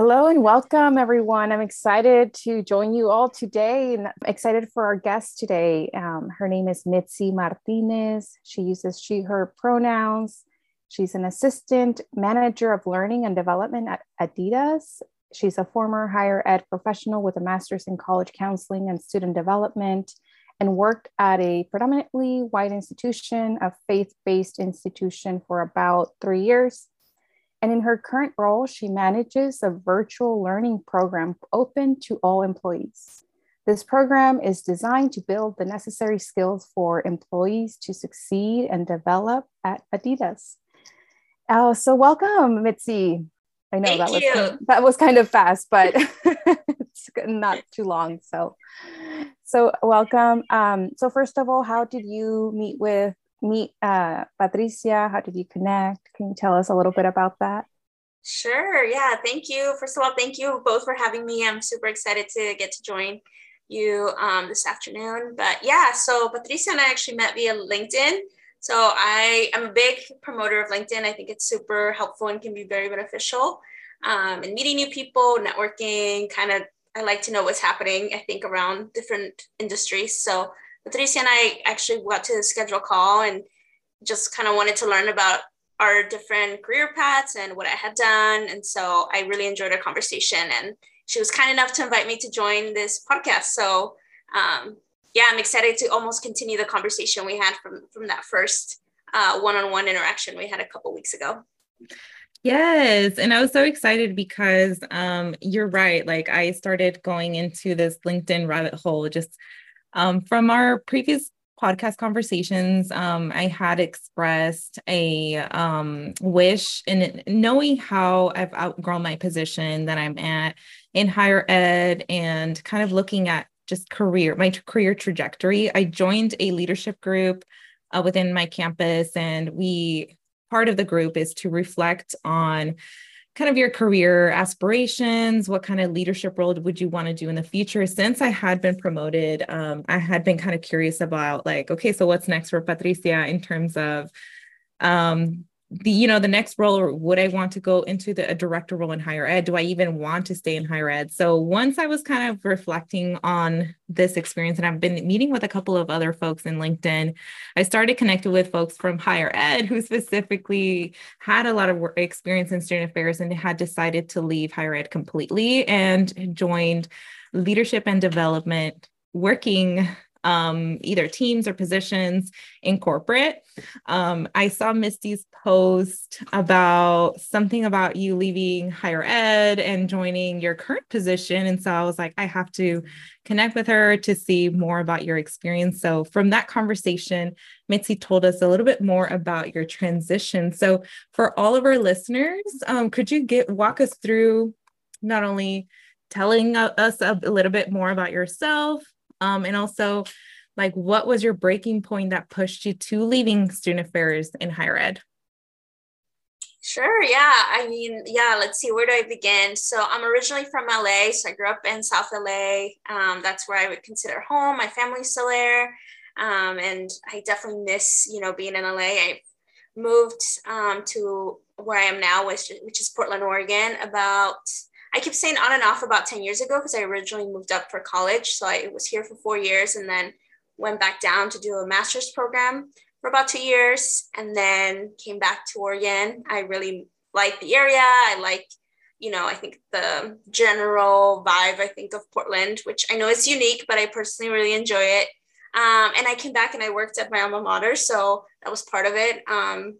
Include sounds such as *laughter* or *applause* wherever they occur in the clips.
Hello and welcome, everyone. I'm excited to join you all today and I'm excited for our guest today. Um, her name is Mitzi Martinez. She uses she, her pronouns. She's an assistant manager of learning and development at Adidas. She's a former higher ed professional with a master's in college counseling and student development and worked at a predominantly white institution, a faith based institution, for about three years. And in her current role, she manages a virtual learning program open to all employees. This program is designed to build the necessary skills for employees to succeed and develop at Adidas. Oh, so welcome, Mitzi. I know Thank that was you. kind *laughs* of, that was kind of fast, but *laughs* it's not too long. So, so welcome. Um, so first of all, how did you meet with meet uh, Patricia? How did you connect? Can you tell us a little bit about that? Sure. Yeah. Thank you. First of all, thank you both for having me. I'm super excited to get to join you um, this afternoon. But yeah, so Patricia and I actually met via LinkedIn. So I am a big promoter of LinkedIn. I think it's super helpful and can be very beneficial. Um, and meeting new people, networking, kind of, I like to know what's happening, I think, around different industries. So Patricia and I actually got to the schedule a call and just kind of wanted to learn about our different career paths and what I had done. And so I really enjoyed our conversation. And she was kind enough to invite me to join this podcast. So um, yeah, I'm excited to almost continue the conversation we had from from that first uh, one-on-one interaction we had a couple weeks ago. Yes. And I was so excited because um, you're right. Like I started going into this LinkedIn rabbit hole just um, from our previous podcast conversations, um, I had expressed a um, wish in knowing how I've outgrown my position that I'm at in higher ed and kind of looking at just career, my career trajectory. I joined a leadership group uh, within my campus, and we part of the group is to reflect on kind of your career aspirations? What kind of leadership role would you want to do in the future? Since i had been promoted um, i had been kind of curious about like okay so what's next for patricia in terms of um, the you know the next role or would i want to go into the a director role in higher ed? Do i even want to stay in higher ed? So once i was kind of reflecting on this experience and i've been meeting with a couple of other folks in linkedin i started connecting with folks from higher ed who specifically had a lot of work experience in student affairs and had decided to leave higher ed completely and joined leadership and development working um, either teams or positions in corporate. Um, I saw Mitzi's post about something about you leaving higher ed and joining your current position. And so I was like, I have to connect with her to see more about your experience. So from that conversation, Mitzi told us a little bit more about your transition. So for all of our listeners, um, could you get walk us through not only telling us a little bit more about yourself um, and also like what was your breaking point that pushed you to leaving student affairs in higher ed Sure. Yeah. I mean, yeah. Let's see. Where do I begin? So I'm originally from LA. So I grew up in South LA. Um, that's where I would consider home. My family's still there, um, and I definitely miss, you know, being in LA. I moved um, to where I am now, which, which is Portland, Oregon. About I keep saying on and off about ten years ago because I originally moved up for college. So I was here for four years, and then went back down to do a master's program for about two years and then came back to Oregon. I really like the area. I like, you know, I think the general vibe, I think, of Portland, which I know is unique, but I personally really enjoy it. Um, and I came back and I worked at my alma mater. So that was part of it. Um,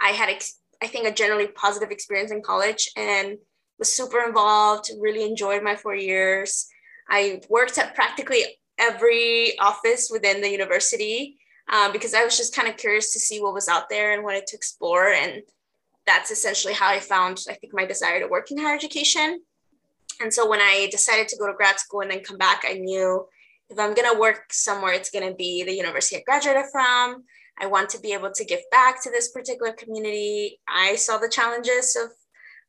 I had, ex- I think, a generally positive experience in college and was super involved, really enjoyed my four years. I worked at practically every office within the university um, because I was just kind of curious to see what was out there and wanted to explore. And that's essentially how I found, I think, my desire to work in higher education. And so when I decided to go to grad school and then come back, I knew if I'm going to work somewhere, it's going to be the university I graduated from. I want to be able to give back to this particular community. I saw the challenges of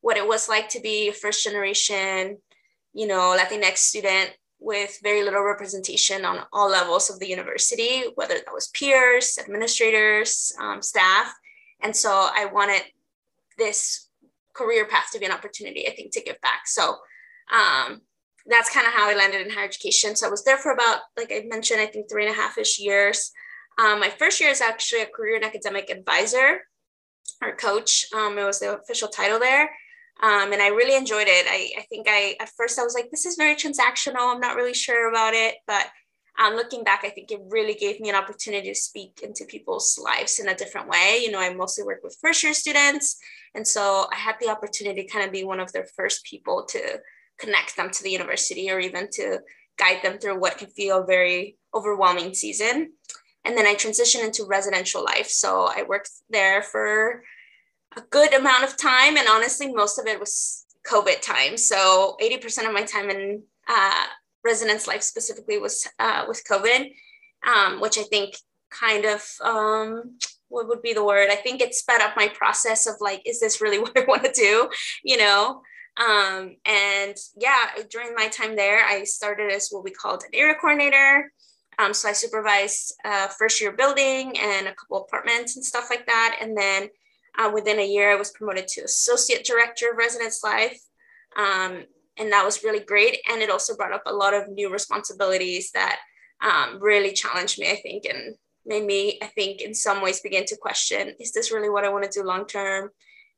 what it was like to be a first generation, you know, Latinx student with very little representation on all levels of the university, whether that was peers, administrators, um, staff. And so I wanted this career path to be an opportunity, I think, to give back. So um, that's kind of how I landed in higher education. So I was there for about, like I mentioned, I think three and a half ish years. Um, my first year is actually a career and academic advisor or coach. Um, it was the official title there. Um, and I really enjoyed it. I, I think I, at first I was like, this is very transactional. I'm not really sure about it, but um, looking back, I think it really gave me an opportunity to speak into people's lives in a different way. You know, I mostly work with first year students. And so I had the opportunity to kind of be one of their first people to connect them to the university or even to guide them through what can feel a very overwhelming season. And then I transitioned into residential life. So I worked there for a good amount of time. And honestly, most of it was COVID time. So 80% of my time in uh, residence life specifically was uh, with COVID, um, which I think kind of, um, what would be the word? I think it sped up my process of like, is this really *laughs* what I want to do? You know? Um, and yeah, during my time there, I started as what we called an area coordinator. Um, so I supervised uh, first year building and a couple apartments and stuff like that. And then uh, within a year, I was promoted to associate director of residence life. Um, and that was really great. And it also brought up a lot of new responsibilities that um, really challenged me, I think, and made me, I think, in some ways begin to question is this really what I want to do long term?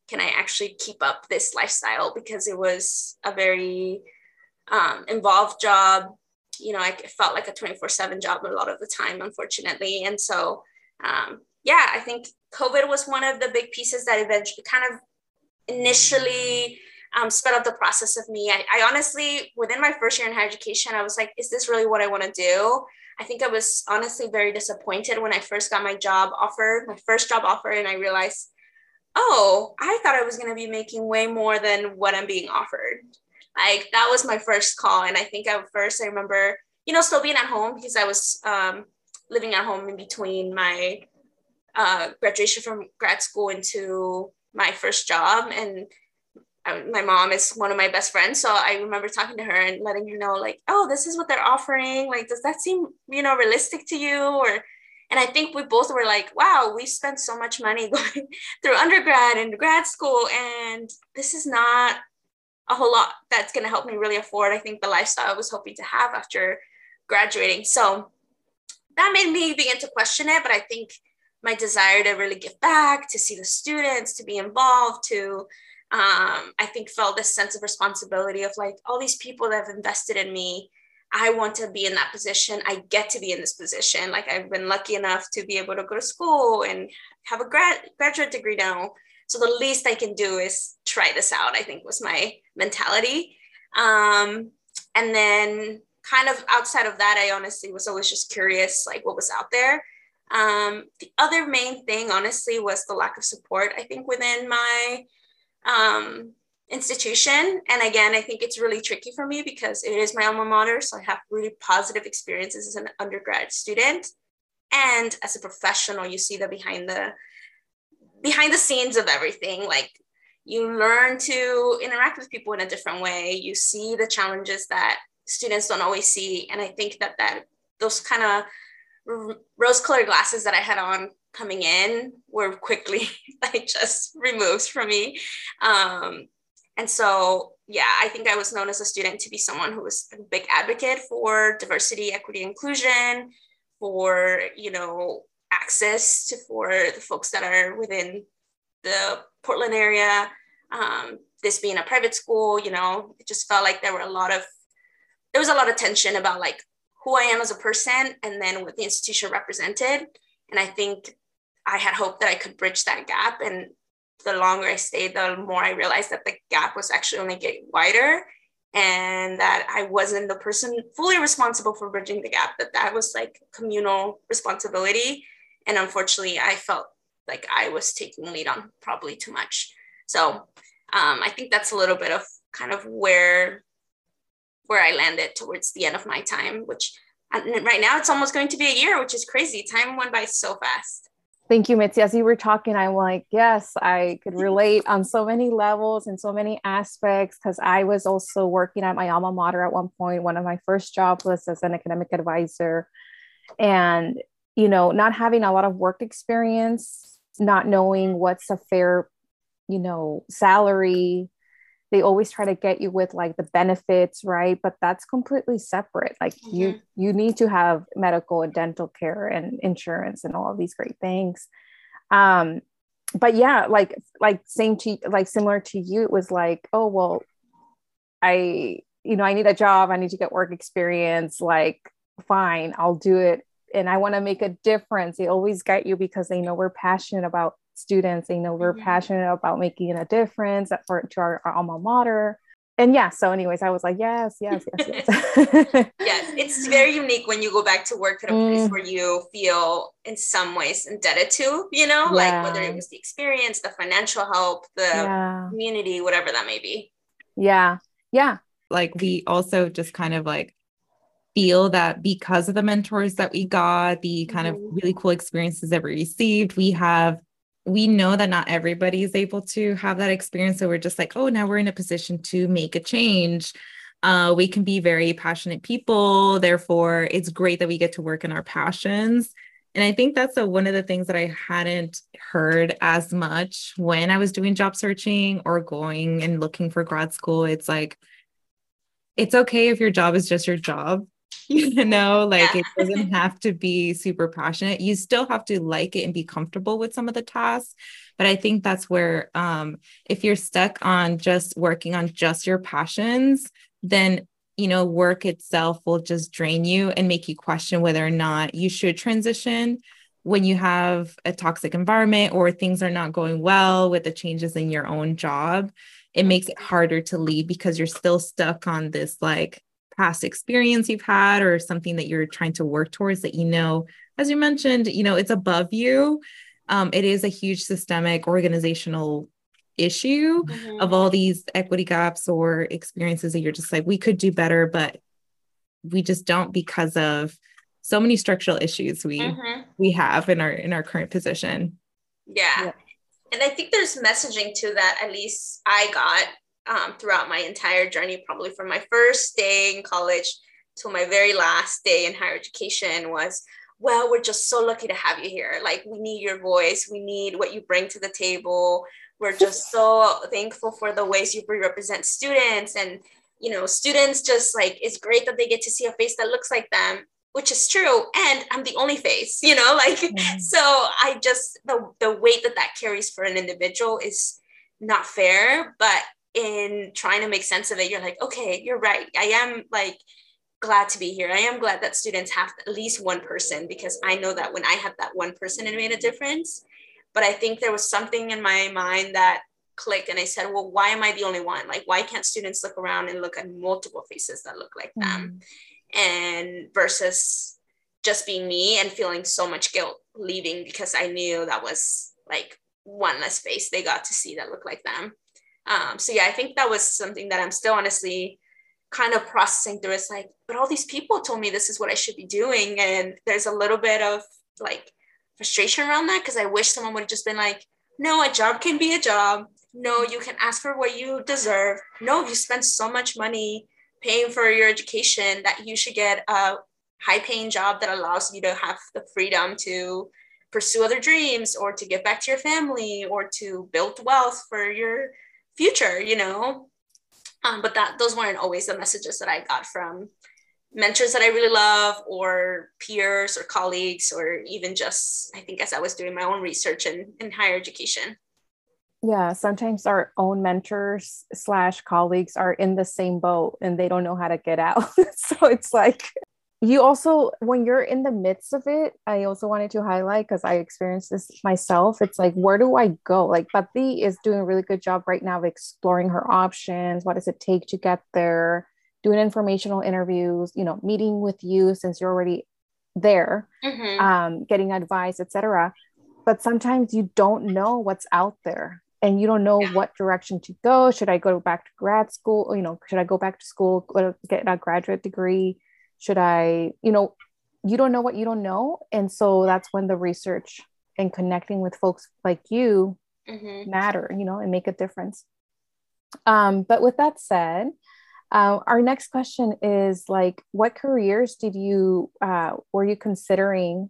Can I actually keep up this lifestyle? Because it was a very um, involved job. You know, I felt like a 24 7 job a lot of the time, unfortunately. And so, um, yeah, I think COVID was one of the big pieces that eventually kind of initially um, sped up the process of me. I, I, honestly, within my first year in higher education, I was like, is this really what I want to do? I think I was honestly very disappointed when I first got my job offer, my first job offer, and I realized, oh, I thought I was going to be making way more than what I'm being offered. Like that was my first call. And I think at first I remember, you know, still being at home because I was um, living at home in between my uh, graduation from grad school into my first job. And my mom is one of my best friends. So i remember talking to her and letting her know like oh this is what they're offering. Like does that seem you know realistic to you? Or and i think we both were like wow we spent so much money *laughs* going through undergrad and grad school. And this is not a whole lot that's going to help me really afford i think the lifestyle i was hoping to have after graduating. So that made me begin to question it but i think my desire to really give back to see the students to be involved to um, I think felt this sense of responsibility of like all these people that have invested in me. I want to be in that position. I get to be in this position. Like I've been lucky enough to be able to go to school and have a grad graduate degree now. So the least I can do is try this out. I think was my mentality. Um, and then kind of outside of that, I honestly was always just curious, like what was out there. Um, the other main thing, honestly, was the lack of support. I think within my um, institution. And again, I think it's really tricky for me because it is my alma mater. So I have really positive experiences as an undergrad student. And as a professional, you see the behind the behind the scenes of everything. Like you learn to interact with people in a different way. You see the challenges that students don't always see. And I think that that those kind of rose colored glasses that I had on coming in were quickly *laughs* like just removed from me. Um, and so, yeah, I think I was known as a student to be someone who was a big advocate for diversity, equity, inclusion, for, you know, access to for the folks that are within the Portland area. Um, this being a private school, you know, it just felt like there were a lot of, there was a lot of tension about like who I am as a person and then what the institution represented. And I think I had hoped that I could bridge that gap. And the longer I stayed, the more I realized that the gap was actually only getting wider and that I wasn't the person fully responsible for bridging the gap, that that was like communal responsibility. And unfortunately, I felt like I was taking lead on probably too much. So um, I think that's a little bit of kind of where where I landed towards the end of my time, which uh, right now it's almost going to be a year, which is crazy. Time went by so fast. Thank you, Mitzi. As you were talking, I'm like, yes, I could *laughs* relate on so many levels and so many aspects because I was also working at my alma mater at one point. One of my first jobs was as an academic advisor. And, you know, not having a lot of work experience, not knowing what's a fair, you know, salary, they always try to get you with like the benefits right? But that's completely separate. Like mm-hmm. you you need to have medical and dental care and insurance and all of these great things. Um but yeah like like same to like similar to you it was like oh well i you know i need a job i need to get work experience like fine i'll do it. And i want to make a difference. They always get you because they know we're passionate about students. You know we're mm-hmm. passionate about making a difference for to our, our, alma mater. And yeah, so anyways, I was like, yes, yes, yes, yes. *laughs* yes, it's very unique when you go back to work at a place mm. where you feel in some ways indebted to, you know, yeah. like whether it was the experience, the financial help, the yeah. community, whatever that may be. Yeah. Yeah. Like we also just kind of like feel that because of the mentors that we got, the kind mm-hmm. of really cool experiences that we received, we have we know that not everybody is able to have that experience. So we're just like, oh, now we're in a position to make a change. Uh, we can be very passionate people. Therefore, it's great that we get to work in our passions. And I think that's a, one of the things that I hadn't heard as much when I was doing job searching or going and looking for grad school. It's like, it's okay if your job is just your job. *laughs* you know like yeah. it doesn't have to be super passionate. You still have to like it and be comfortable with some of the tasks but i think that's where um if you're stuck on just working on just your passions then you know work itself will just drain you and make you question whether or not you should transition when you have a toxic environment or things are not going well with the changes in your own job. It makes it harder to leave because you're still stuck on this like past experience you've had or something that you're trying to work towards that you know as you mentioned you know it's above you um, it is a huge systemic organizational issue mm-hmm. of all these equity gaps or experiences that you're just like we could do better but we just don't because of so many structural issues we mm-hmm. we have in our in our current position yeah. yeah and i think there's messaging to that at least i got um, throughout my entire journey, probably from my first day in college to my very last day in higher education was, well, we're just so lucky to have you here. Like, we need your voice, we need what you bring to the table. We're just so thankful for the ways you represent students. And, you know, students just like, it's great that they get to see a face that looks like them which is true and i'm the only face you know *laughs* like mm-hmm. so i just the the weight that that carries for an individual is not fair but in trying to make sense of it, you're like, okay, you're right. I am like glad to be here. I am glad that students have at least one person because I know that when I had that one person, it made a difference. But I think there was something in my mind that clicked and I said, well, why am I the only one? Like, why can't students look around and look at multiple faces that look like them? Mm. And versus just being me and feeling so much guilt leaving because I knew that was like one less face they got to see that looked like them. Um, so yeah, I think that was something that I'm still honestly kind of processing through. It's like, but all these people told me this is what I should be doing. And there's a little bit of like frustration around that because I wish someone would have just been like, no, a job can be a job. No, you can ask for what you deserve. No, you spend so much money paying for your education that you should get a high paying job that allows you to have the freedom to pursue other dreams or to give back to your family or to build wealth for your future, you know. Um, but that those weren't always the messages that I got from mentors that I really love, or peers, or colleagues, or even just I think as I was doing my own research in, in higher education. Yeah, sometimes our own mentors slash colleagues are in the same boat and they don't know how to get out. *laughs* so it's like you also when you're in the midst of it i also wanted to highlight because i experienced this myself it's like where do i go like Pati is doing a really good job right now of exploring her options what does it take to get there doing informational interviews you know meeting with you since you're already there mm-hmm. um, getting advice etc but sometimes you don't know what's out there and you don't know yeah. what direction to go. Should I go back to grad school? You know, should I go back to school, get a graduate degree? Should I, you know, you don't know what you don't know. And so that's when the research and connecting with folks like you mm-hmm. matter, you know, and make a difference. Um, but with that said, uh, our next question is like, what careers did you uh, were you considering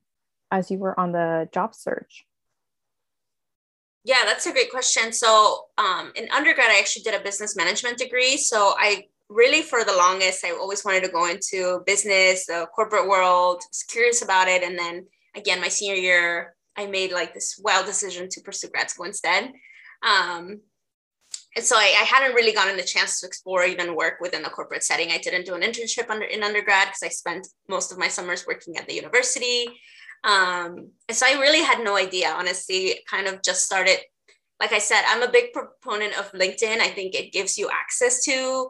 as you were on the job search? Yeah, that's a great question. So, um, in undergrad, I actually did a business management degree. So, I really, for the longest, I always wanted to go into business, the corporate world. Was curious about it, and then again, my senior year, I made like this wild decision to pursue grad school instead. Um, and so I, I, hadn't really gotten the chance to explore even work within the corporate setting. I didn't do an internship under in undergrad because I spent most of my summers working at the university. Um, and so I really had no idea, honestly, kind of just started. Like I said, I'm a big proponent of LinkedIn. I think it gives you access to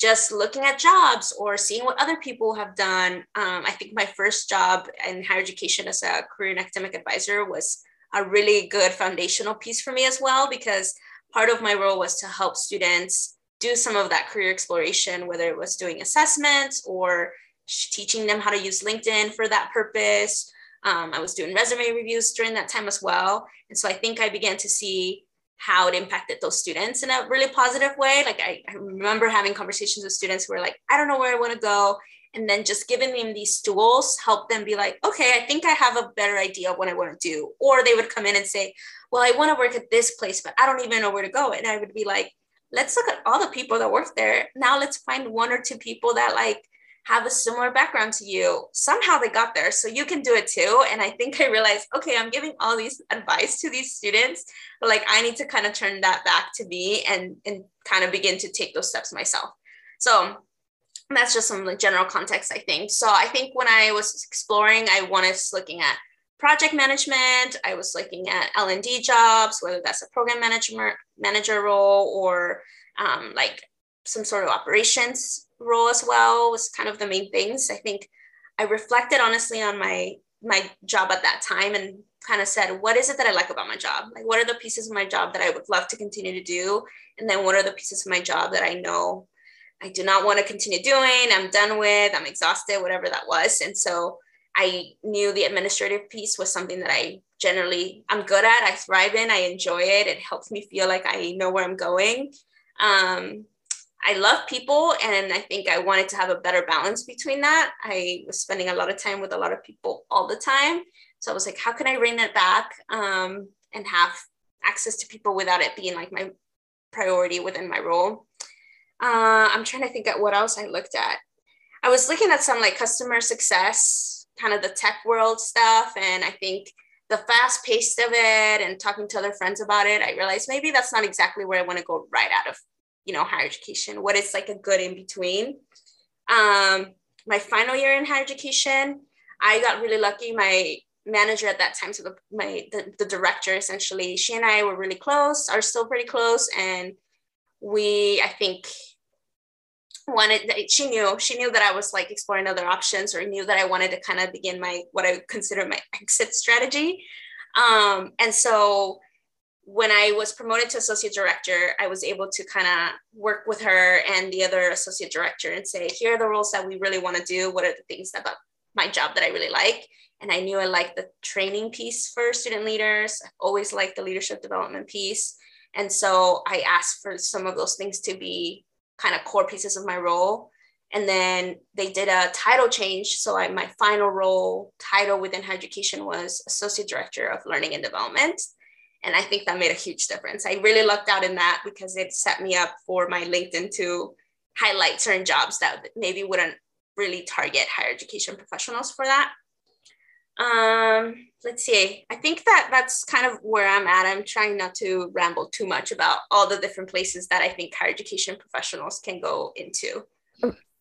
just looking at jobs or seeing what other people have done. Um, I think my first job in higher education as a career and academic advisor was a really good foundational piece for me as well, because part of my role was to help students do some of that career exploration, whether it was doing assessments or teaching them how to use LinkedIn for that purpose. Um, I was doing resume reviews during that time as well. And so I think I began to see how it impacted those students in a really positive way. Like I, I remember having conversations with students who were like, I don't know where I want to go. And then just giving them these tools helped them be like, okay, I think I have a better idea of what I want to do. Or they would come in and say, well, I want to work at this place, but I don't even know where to go. And I would be like, let's look at all the people that work there. Now let's find one or two people that like have a similar background to you. Somehow they got there, so you can do it too. And I think I realized, okay, I'm giving all these advice to these students, but like I need to kind of turn that back to me and and kind of begin to take those steps myself. So that's just some like general context, I think. So I think when I was exploring, I wanted looking at project management. I was looking at L and D jobs, whether that's a program manager manager role or um, like some sort of operations role as well. Was kind of the main things. I think I reflected honestly on my my job at that time and kind of said, what is it that I like about my job? Like, what are the pieces of my job that I would love to continue to do? And then what are the pieces of my job that I know I do not want to continue doing? I'm done with, I'm exhausted, whatever that was. And so I knew the administrative piece was something that I generally I'm good at. I thrive in. I enjoy it. It helps me feel like I know where I'm going. Um, I love people, and I think I wanted to have a better balance between that. I was spending a lot of time with a lot of people all the time, so I was like, how can I rein that back um, and have access to people without it being like my priority within my role? Uh, I'm trying to think at what else I looked at. I was looking at some like customer success kind of the tech world stuff. And I think the fast pace of it and talking to other friends about it, I realized maybe that's not exactly where I want to go right out of, you know, higher education. What is like a good in between? Um, my final year in higher education, I got really lucky. My manager at that time, so the my the, the director essentially, she and I were really close, are still pretty close, and we I think wanted she knew she knew that i was like exploring other options or knew that i wanted to kind of begin my what i consider my exit strategy um, and so when i was promoted to associate director i was able to kind of work with her and the other associate director and say here are the roles that we really want to do what are the things about my job that i really like and i knew i liked the training piece for student leaders i've always liked the leadership development piece and so i asked for some of those things to be kind of core pieces of my role. And then they did a title change. So I, my final role title within higher education was Associate Director of Learning and Development. And I think that made a huge difference. I really lucked out in that because it set me up for my LinkedIn to highlight certain jobs that maybe wouldn't really target higher education professionals for that. Um, let's see. I think that that's kind of where I'm at. I'm trying not to ramble too much about all the different places that I think higher education professionals can go into.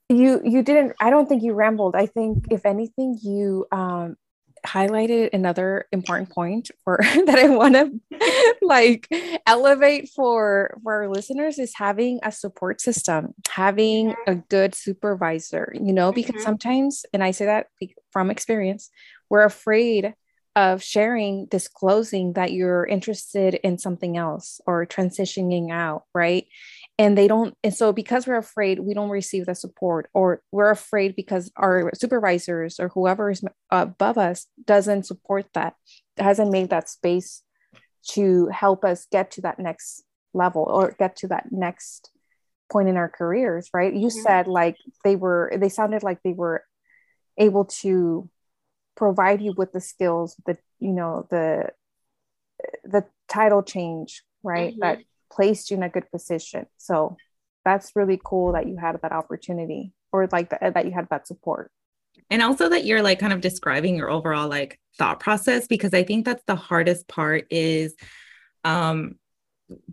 You you didn't. I don't think you rambled. I think if anything, you um, highlighted another important *laughs* point for *laughs* that I want to *laughs* like elevate for for our listeners is having a support system, having mm-hmm. a good supervisor, you know, because mm-hmm. sometimes and I say that from experience, we're afraid of sharing, disclosing that you're interested in something else or transitioning out, right? And they don't, and so because we're afraid, we don't receive the support, or we're afraid because our supervisors or whoever is above us doesn't support that, hasn't made that space to help us get to that next level or get to that next point in our careers, right? You mm-hmm. said like they were, they sounded like they were able to provide you with the skills the you know the the title change right mm-hmm. that placed you in a good position. So that's really cool that you had that opportunity or like the, that you had that support. And also that you're like kind of describing your overall like thought process because i think that's the hardest part is um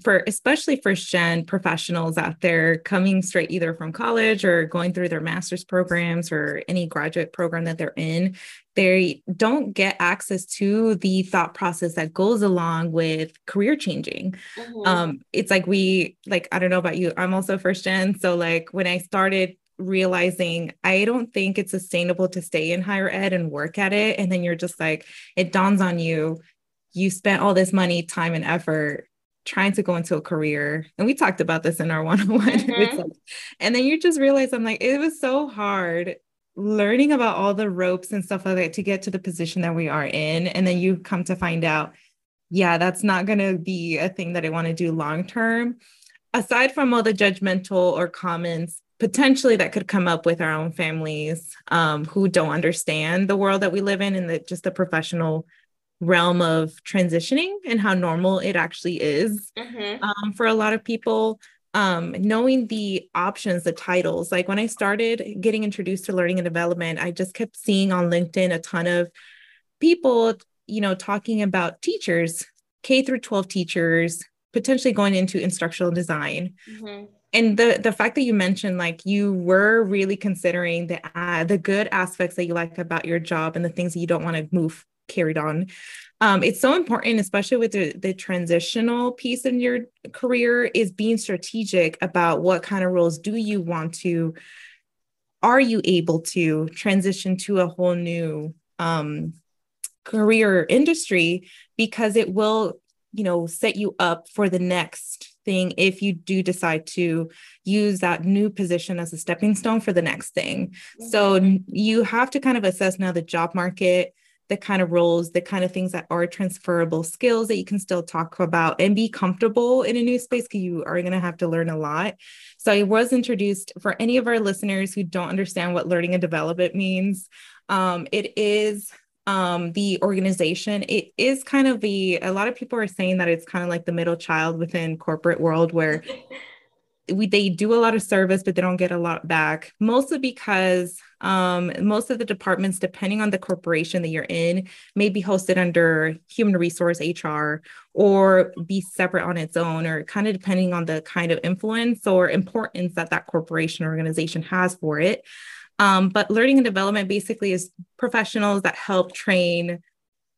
for especially first gen professionals out there coming straight either from college or going through their master's programs or any graduate program that they're in they don't get access to the thought process that goes along with career changing mm-hmm. um it's like we like i don't know about you i'm also first gen so like when i started realizing I don't think it's sustainable to stay in higher ed and work at it. And then you're just like, it dawns on you, you spent all this money, time, and effort trying to go into a career and we talked about this in our *laughs* one-on-one mm-hmm. like, and then you just realize i'm like it was so hard learning about all the ropes and stuff like that to get to the position that we are in and then you come to find out yeah that's not going to be a thing that i want to do long term aside from all the judgmental or comments potentially that could come up with our own families um, who don't understand the world that we live in and the, just the professional realm of transitioning and how normal it actually is mm-hmm. um, for a lot of people um, knowing the options the titles like when i started getting introduced to learning and development i just kept seeing on linkedin a ton of people you know talking about teachers k through 12 teachers potentially going into instructional design mm-hmm. and the the fact that you mentioned like you were really considering the uh, the good aspects that you like about your job and the things that you don't want to move carried on. Um, it's so important, especially with the, the transitional piece in your career, is being strategic about what kind of roles do you want to, are you able to transition to a whole new um, career industry because it will, you know, set you up for the next thing if you do decide to use that new position as a stepping stone for the next thing. So you have to kind of assess now the job market the kind of roles, the kind of things that are transferable skills that you can still talk about and be comfortable in a new space because you are going to have to learn a lot. So I was introduced for any of our listeners who don't understand what learning and development means. Um, it is um, the organization. It is kind of the, a lot of people are saying that it's kind of like the middle child within corporate world where *laughs* we they do a lot of service, but they don't get a lot back. Mostly because um, most of the departments, depending on the corporation that you're in, may be hosted under human resource HR or be separate on its own, or kind of depending on the kind of influence or importance that that corporation or organization has for it. Um, but learning and development basically is professionals that help train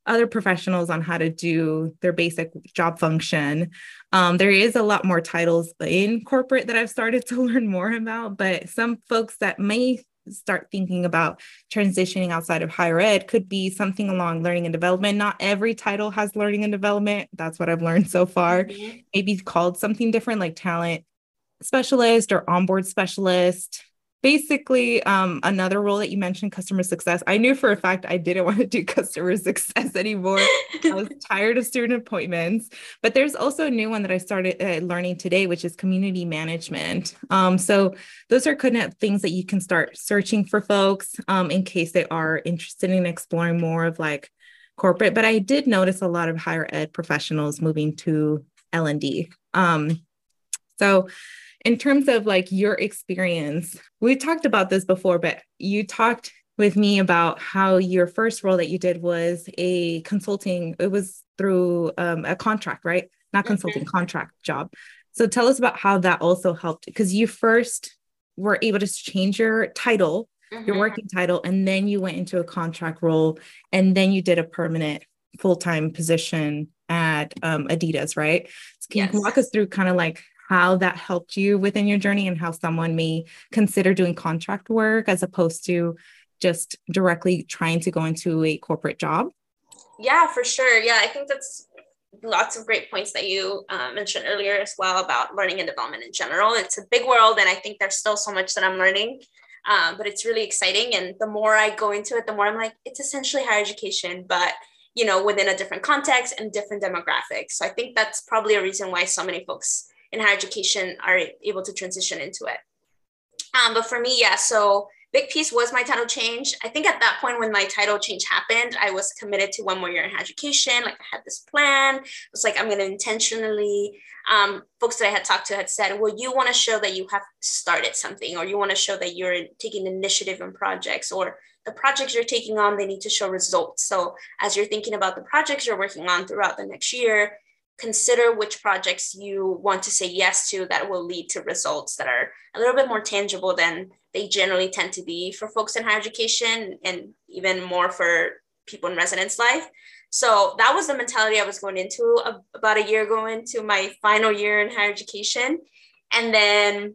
other professionals on how to do their basic job function. Um, there is a lot more titles in corporate that I've started *laughs* to learn more about, but some folks that may start thinking about transitioning outside of higher ed could be something along learning and development. Not every title has learning and development. That's what I've learned so far. Mm-hmm. Maybe called something different like talent specialist or onboard specialist basically um, another role that you mentioned customer success. I knew for a fact i didn't *laughs* want to do customer success anymore. I was *laughs* tired of student appointments. But there's also a new one that i started uh, learning today which is community management. Um, so those are kind of things that you can start searching for folks um, in case they are interested in exploring more of like corporate. But i did notice a lot of higher ed professionals moving to l&d um, so in terms of like your experience, we talked about this before, but you talked with me about how your first role that you did was a consulting, it was through um, a contract, right? Not consulting, mm-hmm. contract job. So tell us about how that also helped because you first were able to change your title, mm-hmm. your working title, and then you went into a contract role and then you did a permanent full time position at um, Adidas, right? So can yes. you walk us through kind of like how that helped you within your journey and how someone may consider doing contract work as opposed to just directly trying to go into a corporate job? Yeah, for sure. Yeah, I think that's lots of great points that you uh, mentioned earlier as well about learning and development in general. It's a big world, and I think there's still so much that I'm learning, um, but it's really exciting. And the more I go into it, the more I'm like, it's essentially higher education, but you know, within a different context and different demographics. So I think that's probably a reason why so many folks in higher education are able to transition into it. Um, but for me, yeah, so big piece was my title change. I think at that point when my title change happened, I was committed to one more year in higher education. Like I had this plan. It was like I'm going to intentionally. Um, folks that I had talked to had said, "Well, you want to show that you have started something, or you want to show that you're taking initiative in projects, or the projects you're taking on they need to show results." So as you're thinking about the projects you're working on throughout the next year, consider which projects you want to say yes to that will lead to results that are a little bit more tangible than they generally tend to be for folks in higher education and even more for people in residence life. So that was the mentality I was going into about a year ago into my final year in higher education. And then,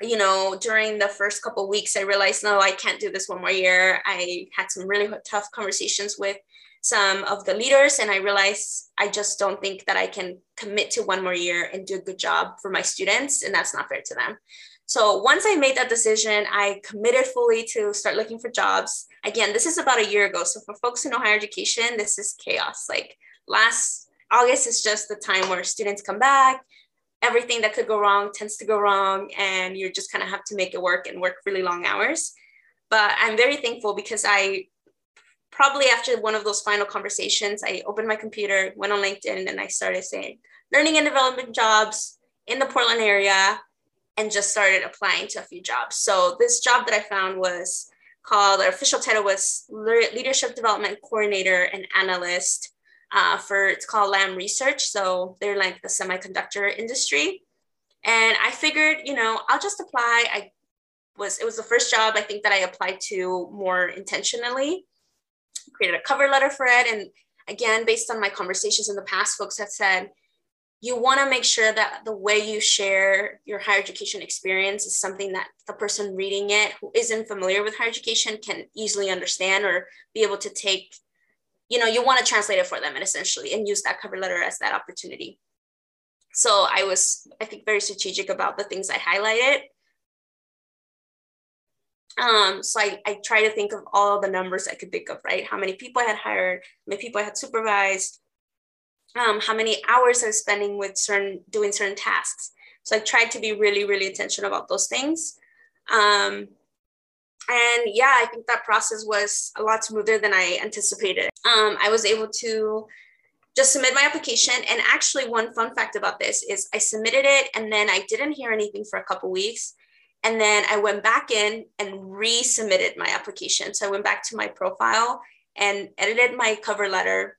you know, during the first couple weeks, I realized, no, I can't do this one more year. I had some really tough conversations with some of the leaders and i realized i just don't think that i can commit to one more year and do a good job for my students and that's not fair to them. So once i made that decision i committed fully to start looking for jobs. Again this is about a year ago. So for folks who know higher education this is chaos. Like last august is just the time where students come back everything that could go wrong tends to go wrong and you just kind of have to make it work and work really long hours. But i'm very thankful because i probably after one of those final conversations, I opened my computer, went on LinkedIn, and I started saying learning and development jobs in the Portland area and just started applying to a few jobs. So this job that I found was called, the official title was Leadership Development Coordinator and Analyst uh, for, it's called Lam Research. So they're like the semiconductor industry. And I figured, you know, I'll just apply. I was, it was the first job I think that I applied to more intentionally created a cover letter for it. And again, based on my conversations in the past, folks have said, you want to make sure that the way you share your higher education experience is something that the person reading it who isn't familiar with higher education can easily understand or be able to take you know you want to translate it for them and essentially and use that cover letter as that opportunity so i was i think very strategic about the things i highlighted um, so I, I try to think of all the numbers I could think of, right? How many people I had hired, how many people I had supervised, um, how many hours I was spending with certain doing certain tasks. So I tried to be really, really intentional about those things. Um, and yeah, I think that process was a lot smoother than I anticipated. Um, I was able to just submit my application. And actually, one fun fact about this is I submitted it and then I didn't hear anything for a couple weeks. And then I went back in and resubmitted my application. So I went back to my profile and edited my cover letter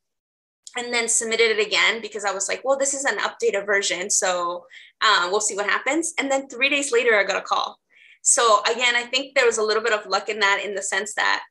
and then submitted it again because I was like, well, this is an updated version. So uh, we'll see what happens. And then three days later, I got a call. So again, I think there was a little bit of luck in that in the sense that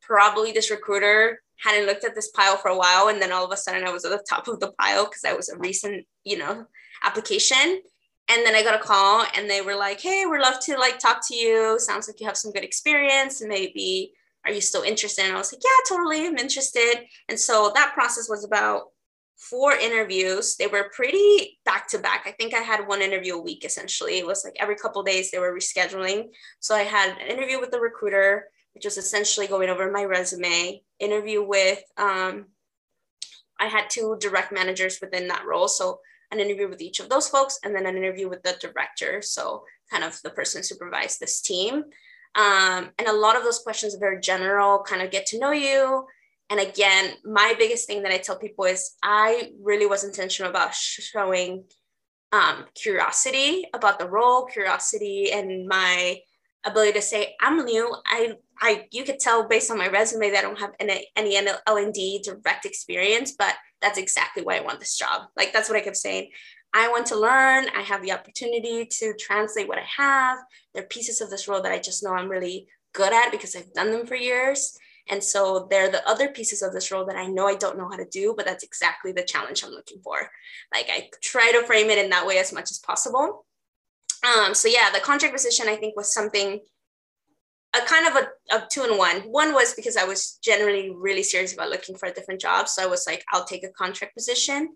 probably this recruiter hadn't looked at this pile for a while. And then all of a sudden I was at the top of the pile because I was a recent, you know, application and then I got a call and they were like, hey, we'd love to like talk to you. Sounds like you have some good experience maybe are you still interested? And I was like, yeah, totally, I'm interested. And so that process was about four interviews. They were pretty back to back. I think I had one interview a week essentially. It was like every couple days they were rescheduling. So I had an interview with the recruiter, which was essentially going over my resume, interview with um, I had two direct managers within that role. So an interview with each of those folks, and then an interview with the director. So, kind of the person who supervised this team. Um, and a lot of those questions are very general, kind of get to know you. And again, my biggest thing that I tell people is I really was intentional about showing um, curiosity about the role, curiosity, and my ability to say, I'm new. I, I, you could tell based on my resume that I don't have any, any L&D direct experience, but that's exactly why I want this job. Like that's what I kept saying. I want to learn. I have the opportunity to translate what I have. There are pieces of this role that I just know I'm really good at because I've done them for years. And so there are the other pieces of this role that I know I don't know how to do, but that's exactly the challenge I'm looking for. Like I try to frame it in that way as much as possible. Um, so yeah, the contract position I think was something a kind of a, a two in one. One was because I was generally really serious about looking for a different job. So I was like, I'll take a contract position.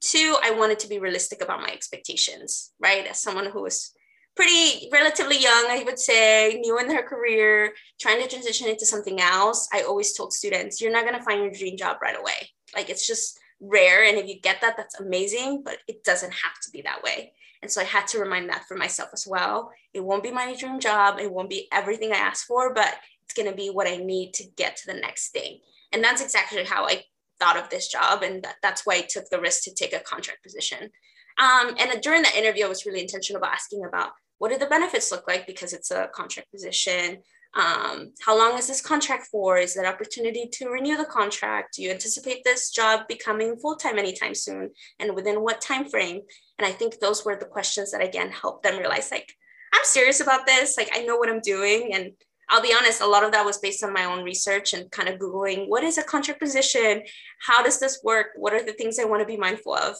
Two, I wanted to be realistic about my expectations, right? As someone who was pretty relatively young, I would say, new in her career, trying to transition into something else, I always told students, you're not going to find your dream job right away. Like it's just rare. And if you get that, that's amazing, but it doesn't have to be that way. And so I had to remind that for myself as well. It won't be my dream job. It won't be everything I asked for, but it's going to be what I need to get to the next thing. And that's exactly how I thought of this job. And that, that's why I took the risk to take a contract position. Um, and during that interview, I was really intentional about asking about what do the benefits look like because it's a contract position um, how long is this contract for is there opportunity to renew the contract do you anticipate this job becoming full-time anytime soon and within what time frame and i think those were the questions that again helped them realize like i'm serious about this like i know what i'm doing and I'll be honest, a lot of that was based on my own research and kind of Googling what is a contract position? How does this work? What are the things I want to be mindful of?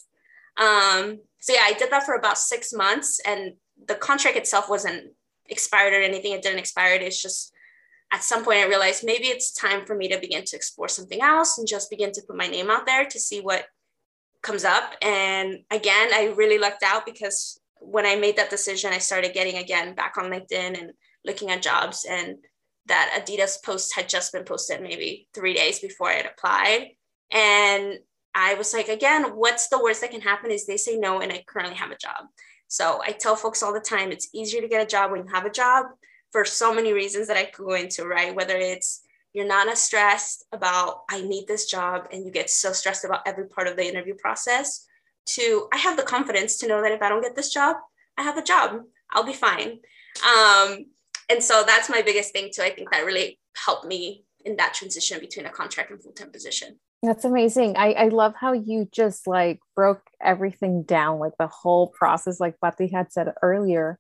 Um, so, yeah, I did that for about six months. And the contract itself wasn't expired or anything. It didn't expire. It's just at some point I realized maybe it's time for me to begin to explore something else and just begin to put my name out there to see what comes up. And again, I really lucked out because when I made that decision, I started getting again back on LinkedIn and looking at jobs and that Adidas post had just been posted maybe three days before I had applied. And I was like, again, what's the worst that can happen is they say no and I currently have a job. So I tell folks all the time it's easier to get a job when you have a job for so many reasons that I could go into, right? Whether it's you're not as stressed about I need this job and you get so stressed about every part of the interview process to I have the confidence to know that if I don't get this job, I have a job. I'll be fine. Um, and so that's my biggest thing too. I think that really helped me in that transition between a contract and full-time position. That's amazing. I, I love how you just like broke everything down, like the whole process, like Pati had said earlier,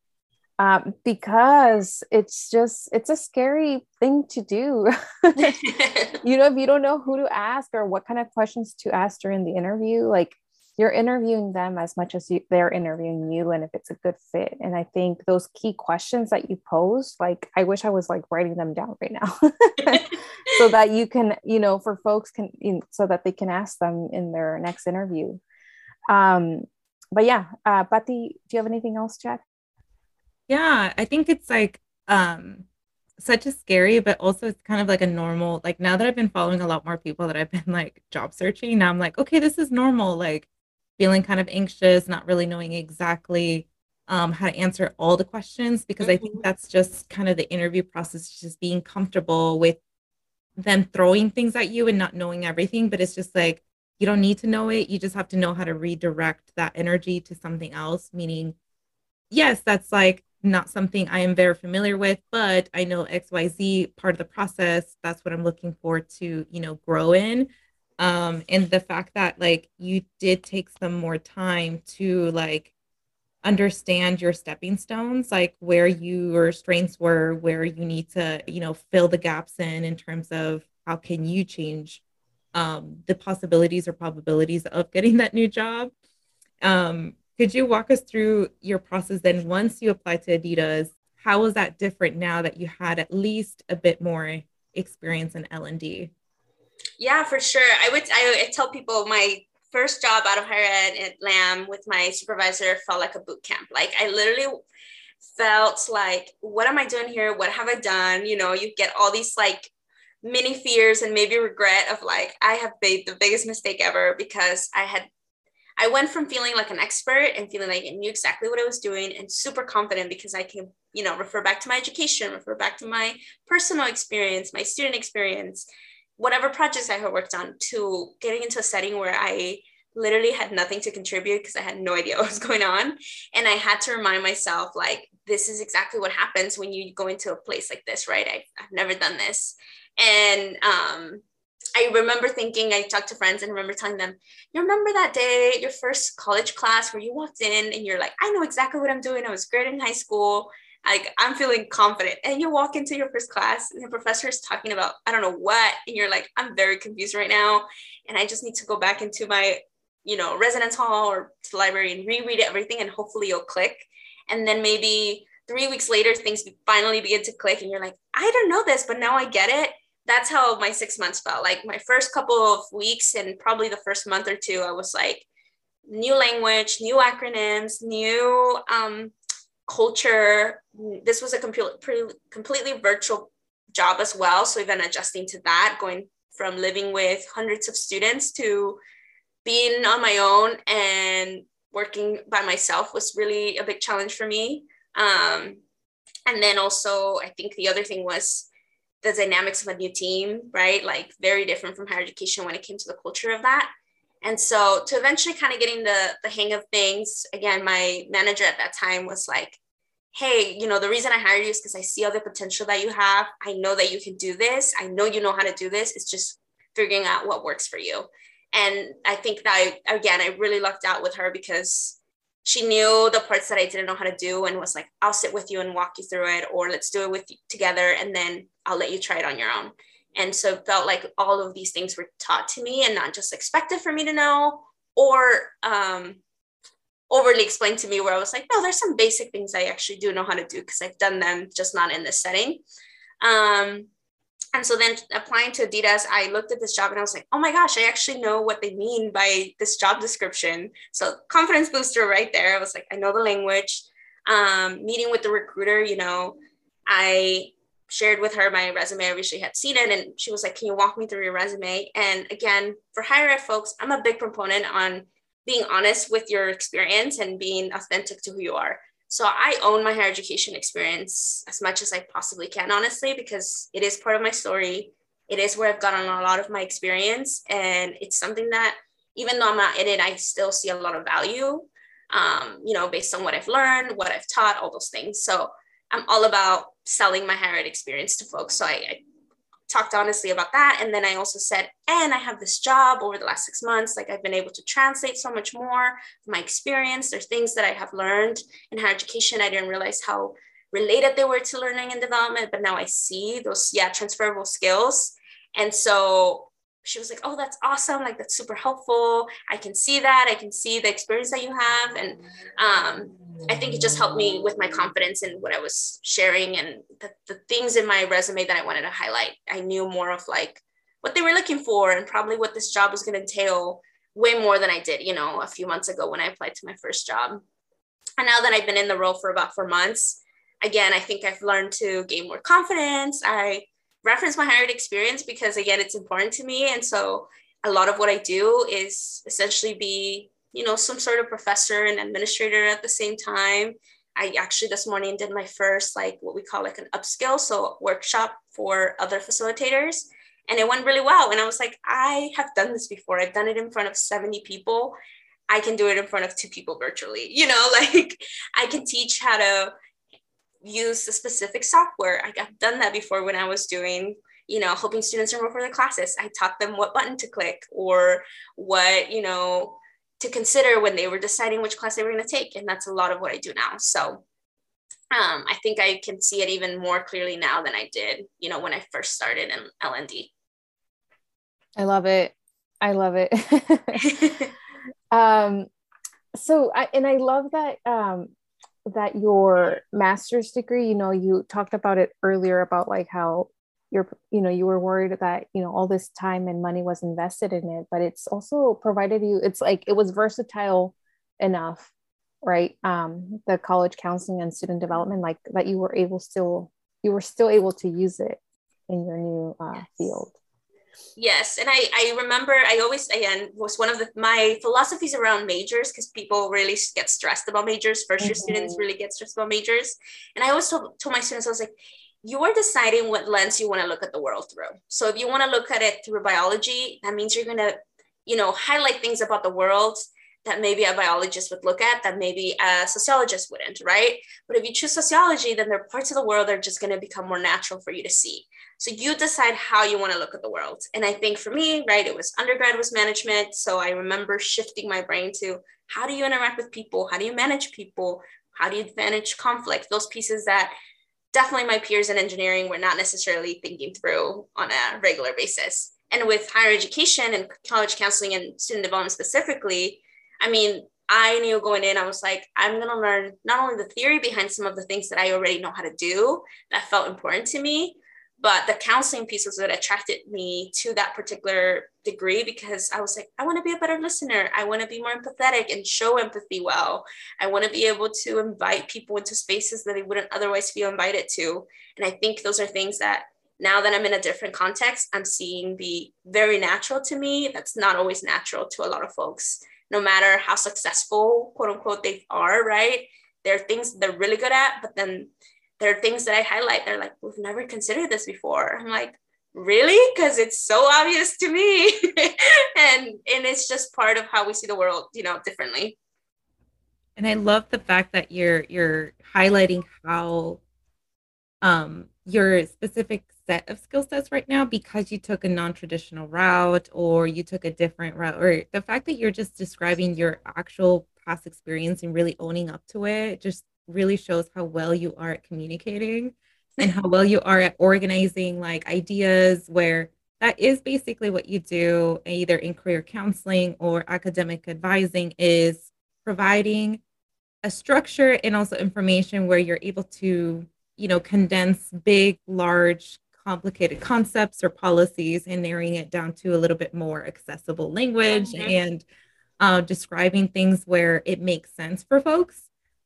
um, because it's just, it's a scary thing to do. *laughs* *laughs* you know, if you don't know who to ask or what kind of questions to ask during the interview, like you're interviewing them as much as you, they're interviewing you and if it's a good fit and i think those key questions that you pose like i wish i was like writing them down right now *laughs* so that you can you know for folks can you know, so that they can ask them in their next interview um but yeah uh Pati, do you have anything else Chad? Yeah i think it's like um such a scary but also it's kind of like a normal like now that i've been following a lot more people that i've been like job searching now i'm like okay this is normal like feeling kind of anxious, not really knowing exactly um, how to answer all the questions because mm-hmm. I think mm-hmm. that's just kind of the interview process, just being comfortable with them throwing things at you and not knowing everything. But it's just like you don't need to know it. You just have to know how to redirect that energy to something else, meaning, yes, that's like not something I am very familiar with, but I know XYZ part of the process. That's what I'm looking for to, you know, grow in um and the fact that like you did take some more time to like understand your stepping stones like where your strengths were where you need to you know fill the gaps in in terms of how can you change um, the possibilities or probabilities of getting *laughs* that new job um, could you walk us through your process then once you applied to adidas how was that different now that you had at least a bit more experience in l&d yeah, for sure. I would I, I tell people my first job out of higher ed at LAM with my supervisor felt like a boot camp. Like I literally felt like, what am I doing here? What have I done? You know, you get all these like mini fears and maybe regret of like, I have made the biggest mistake ever because I had I went from feeling like an expert and feeling like I knew exactly what I was doing and super confident because I can, you know, refer back to my education, refer back to my personal experience, my student experience, whatever projects I had worked on to getting into a setting where I literally had nothing to contribute because I had no idea *laughs* what was going on. And I had to remind myself, like, this is exactly what happens when you go into a place like this, right? I've, I've never done this. And um, I remember thinking, I talked to friends and remember telling them, you remember that day, your first college class where you walked in and you're like, I know exactly what I'm doing. I was great in high school like I'm feeling confident. And you walk into your first class and the professor is talking about, I don't know what, and you're like, I'm very confused right now. And I just need to go back into my, you know, residence hall or library and reread everything and hopefully you'll click. And then maybe three weeks later, things finally begin to click, and you're like, I don't know this, but now I get it. That's how my six months felt. Like my first couple of weeks and probably the first month or two, I was like, new language, new acronyms, new um, culture. This was a complete, completely virtual job as well. So even adjusting to that, going from living with hundreds of students to being on my own and working by myself was really a big challenge for me. Um, and then also, I think the other thing was the dynamics of a new team, right? Like very different from higher education when it came to the culture of that. And so to eventually kind of getting the, the hang of things, again, my manager at that time was like, hey, you know, the reason I hired you is because I see all the potential that you have. I know that you can do this. I know you know how to do this. It's just figuring out what works for you. And I think that I, again, I really lucked out with her because she knew the parts that I didn't know how to do and was like, I'll sit with you and walk you through it, or let's do it with you together. And then I'll let you try it on your own. And so it felt like all of these things were taught to me and not just expected for me to know or um, overly explained to me where I was like, no, there's some basic things I actually do know how to do because I've done them, just not in this setting. Um, and so then applying to Adidas, I looked at this job and I was like, oh my gosh, I actually know what they mean by this job description. So confidence booster right there. I was like, I know the language. Um, meeting with the recruiter, you know, I shared with her my resume. I wish she had seen it. And she was like, can you walk me through your resume? And again, for higher ed folks, I'm a big proponent on being honest with your experience and being authentic to who you are. So I own my higher education experience as much as I possibly can, honestly, because it is part of my story. It is where I've gotten a lot of my experience. And it's something that, even though I'm not in it, I still see a lot of value, um, you know, based on what I've learned, what I've taught, all those things. So I'm all about selling my higher ed experience to folks. So I, I talked honestly about that. And then I also said, and I have this job over the last six months. Like I've been able to translate so much more from my experience. There's things that I have learned in higher education. I didn't realize how related they were to learning and development, but now I see those, yeah, transferable skills. And so she was like, Oh, that's awesome. Like, that's super helpful. I can see that. I can see the experience that you have. And um, I think it just helped me with my confidence in what I was sharing and the, the things in my resume that I wanted to highlight. I knew more of like what they were looking for and probably what this job was going to entail way more than I did, you know, a few months ago when I applied to my first job. And now that I've been in the role for about four months, again, I think I've learned to gain more confidence. I reference my higher ed experience because again it's important to me. And so a lot of what i do is essentially be you know some sort of professor and administrator at the same time. I actually this morning did my first like what we call like an upskill so workshop for other facilitators. And it went really well. And i was like i have done this before. I've done it in front of 70 people. I can do it in front of two people virtually you know *laughs* like i can teach how to use the specific software. I have done that before when I was doing, you know, helping students enroll for their classes. I taught them what button to click or what, you know, to consider when they were deciding which class they were going to take. And that's a lot of what I do now. So um, I think I can see it even more clearly now than I did, you know, when I first started in LND. I love it. I love it. *laughs* *laughs* um, so I, and I love that um, that your master's degree you know you talked about it earlier about like how you're you know you were worried that you know all this time and money was invested in it but it's also provided you it's like it was versatile enough right um the college counseling and student development like that you were able still you were still able to use it in your new uh, yes. field Yes, and I I remember I always again was one of the my philosophies around majors because people really get stressed about majors. 1st year mm-hmm. students really get stressed about majors, and I always told, told my students I was like, you are deciding what lens you want to look at the world through. So if you want to look at it through biology, that means you're gonna you know highlight things about the world that maybe a biologist would look at that maybe a sociologist wouldn't, right? But if you choose sociology, then there are parts of the world that are just going to become more natural for you to see. So you decide how you want to look at the world. And I think for me, right, it was undergrad was management. So I remember shifting my brain to how do you interact with people? How do you manage people? How do you manage conflict? Those pieces that definitely my peers in engineering were not necessarily thinking through on a regular basis. And with higher education and college counseling and student development specifically, I mean, I knew going in, I was like, I'm going to learn not only the theory behind some of the things that I already know how to do that felt important to me, but the counseling piece was what attracted me to that particular degree because I was like, I want to be a better listener. I want to be more empathetic and show empathy well. I want to be able to invite people into spaces that they wouldn't otherwise feel invited to. And I think those are things that now that I'm in a different context, I'm seeing be very natural to me. That's not always natural to a lot of folks no matter how successful, quote unquote, they are, right? There are things they're really good at, but then there are things that I highlight. They're like, we've never considered this before. I'm like, really? Because it's so obvious to me. *laughs* and and it's just part of how we see the world, you know, differently. And I love the fact that you're you're highlighting how um your specific set of skill sets right now because you took a non-traditional route or you took a different route or the fact that you're just describing your actual past experience and really owning up to it just really shows how well you are at communicating and how well you are at organizing like ideas where that is basically what you do either in career counseling or academic advising is providing a structure and also information where you're able to you know condense big large complicated concepts or policies and narrowing it down to a little bit more accessible language mm-hmm. and uh, describing things where it makes sense for folks.